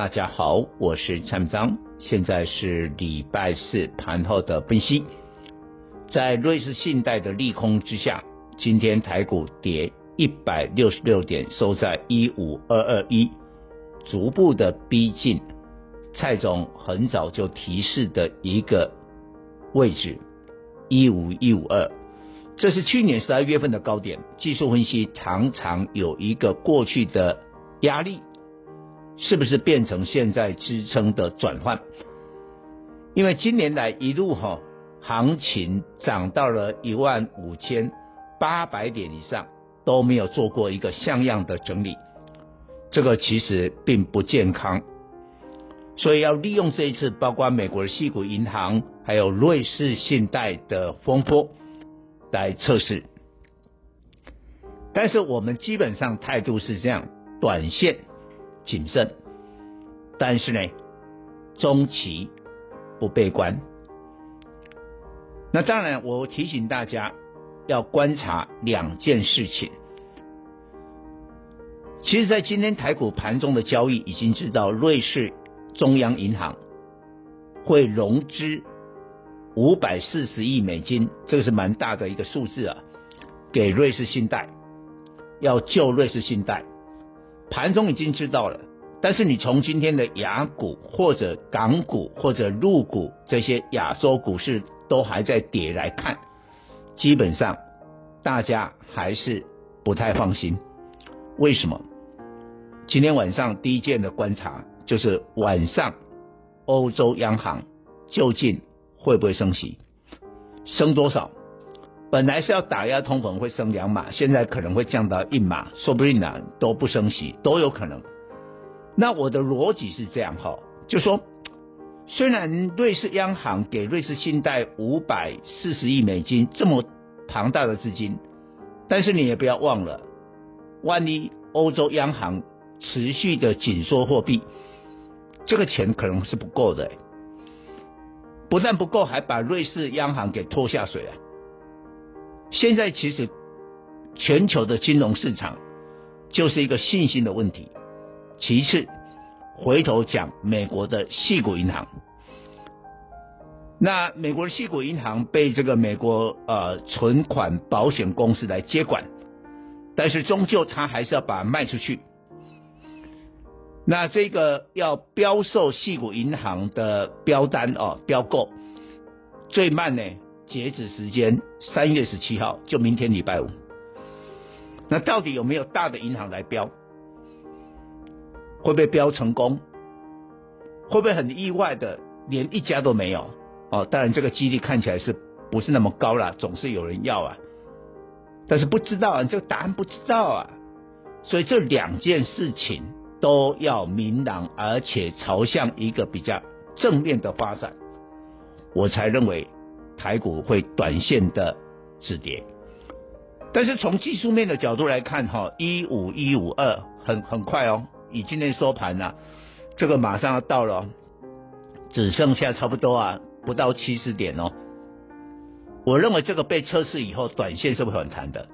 大家好，我是蔡明章，现在是礼拜四盘后的分析。在瑞士信贷的利空之下，今天台股跌一百六十六点，收在一五二二一，逐步的逼近蔡总很早就提示的一个位置一五一五二，这是去年十二月份的高点。技术分析常常有一个过去的压力。是不是变成现在支撑的转换？因为今年来一路哈，行情涨到了一万五千八百点以上，都没有做过一个像样的整理，这个其实并不健康。所以要利用这一次，包括美国的西谷银行，还有瑞士信贷的风波来测试。但是我们基本上态度是这样，短线。谨慎，但是呢，中期不悲观。那当然，我提醒大家要观察两件事情。其实，在今天台股盘中的交易，已经知道瑞士中央银行会融资五百四十亿美金，这个是蛮大的一个数字啊，给瑞士信贷，要救瑞士信贷。盘中已经知道了，但是你从今天的雅股或者港股或者陆股这些亚洲股市都还在跌来看，基本上大家还是不太放心。为什么？今天晚上第一件的观察就是晚上欧洲央行究竟会不会升息，升多少？本来是要打压通膨会升两码，现在可能会降到一码，说不定呢都不升息都有可能。那我的逻辑是这样哈，就说虽然瑞士央行给瑞士信贷五百四十亿美金这么庞大的资金，但是你也不要忘了，万一欧洲央行持续的紧缩货币，这个钱可能是不够的，不但不够，还把瑞士央行给拖下水了。现在其实全球的金融市场就是一个信心的问题。其次，回头讲美国的矽谷银行，那美国的矽谷银行被这个美国呃存款保险公司来接管，但是终究它还是要把它卖出去。那这个要标售矽谷银行的标单哦，标购最慢呢？截止时间三月十七号，就明天礼拜五。那到底有没有大的银行来标？会不会标成功？会不会很意外的连一家都没有？哦，当然这个几率看起来是不是那么高啦？总是有人要啊，但是不知道啊，这个答案不知道啊。所以这两件事情都要明朗，而且朝向一个比较正面的发展，我才认为。台股会短线的止跌，但是从技术面的角度来看，哈，一五一五二很很快哦，以今天收盘呐，这个马上要到了，只剩下差不多啊不到七十点哦。我认为这个被测试以后，短线是会反弹的，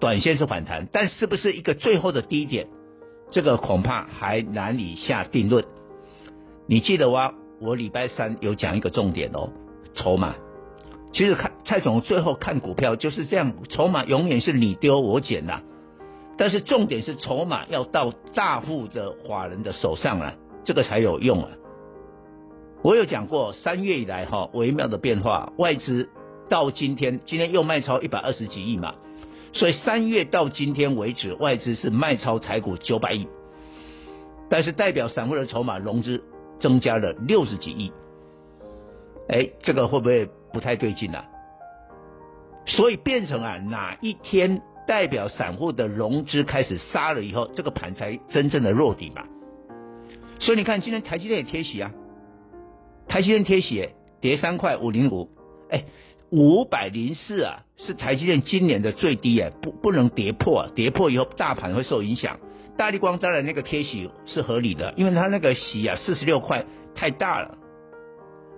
短线是反弹，但是不是一个最后的低点，这个恐怕还难以下定论。你记得哇，我礼拜三有讲一个重点哦，筹码。其实看蔡总最后看股票就是这样，筹码永远是你丢我捡呐，但是重点是筹码要到大户的法人的手上啊，这个才有用啊。我有讲过三月以来哈微妙的变化，外资到今天今天又卖超一百二十几亿嘛，所以三月到今天为止外资是卖超台股九百亿，但是代表散户的筹码融资增加了六十几亿，哎，这个会不会？不太对劲了，所以变成啊，哪一天代表散户的融资开始杀了以后，这个盘才真正的落底嘛。所以你看今天台积电也贴息啊，台积电贴息跌三块五零五，哎，五百零四啊，是台积电今年的最低哎，不不能跌破啊，跌破以后大盘会受影响。大立光当然那个贴息是合理的，因为它那个息啊四十六块太大了。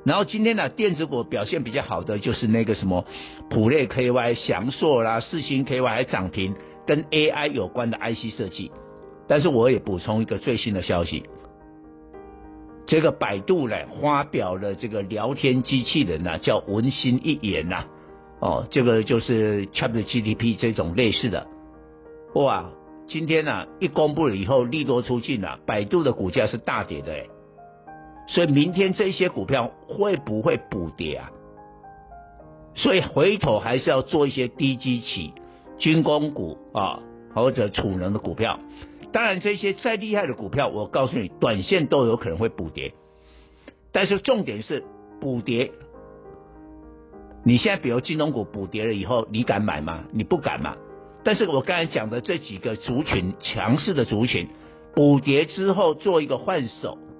然后今天呢、电子股表现比较好的就是那个什么普瑞 KY、祥硕啦、四星 KY 还涨停，跟 AI 有关的 IC 设计。但是我也补充一个最新的消息，这个百度呢发表了这个聊天机器人呐、叫文心一言呐、哦，这个就是 ChatGPT 这种类似的，哇，今天呢、一公布了以后利多出尽了，百度的股价是大跌的哎。所以明天这些股票会不会补跌啊？所以回头还是要做一些低基期军工股啊，或者储能的股票。当然，这些再厉害的股票，我告诉你，短线都有可能会补跌。但是重点是补跌。你现在比如金融股补跌了以后，你敢买吗？你不敢嘛。但是我刚才讲的这几个族群强势的族群，补跌之后做一个换手。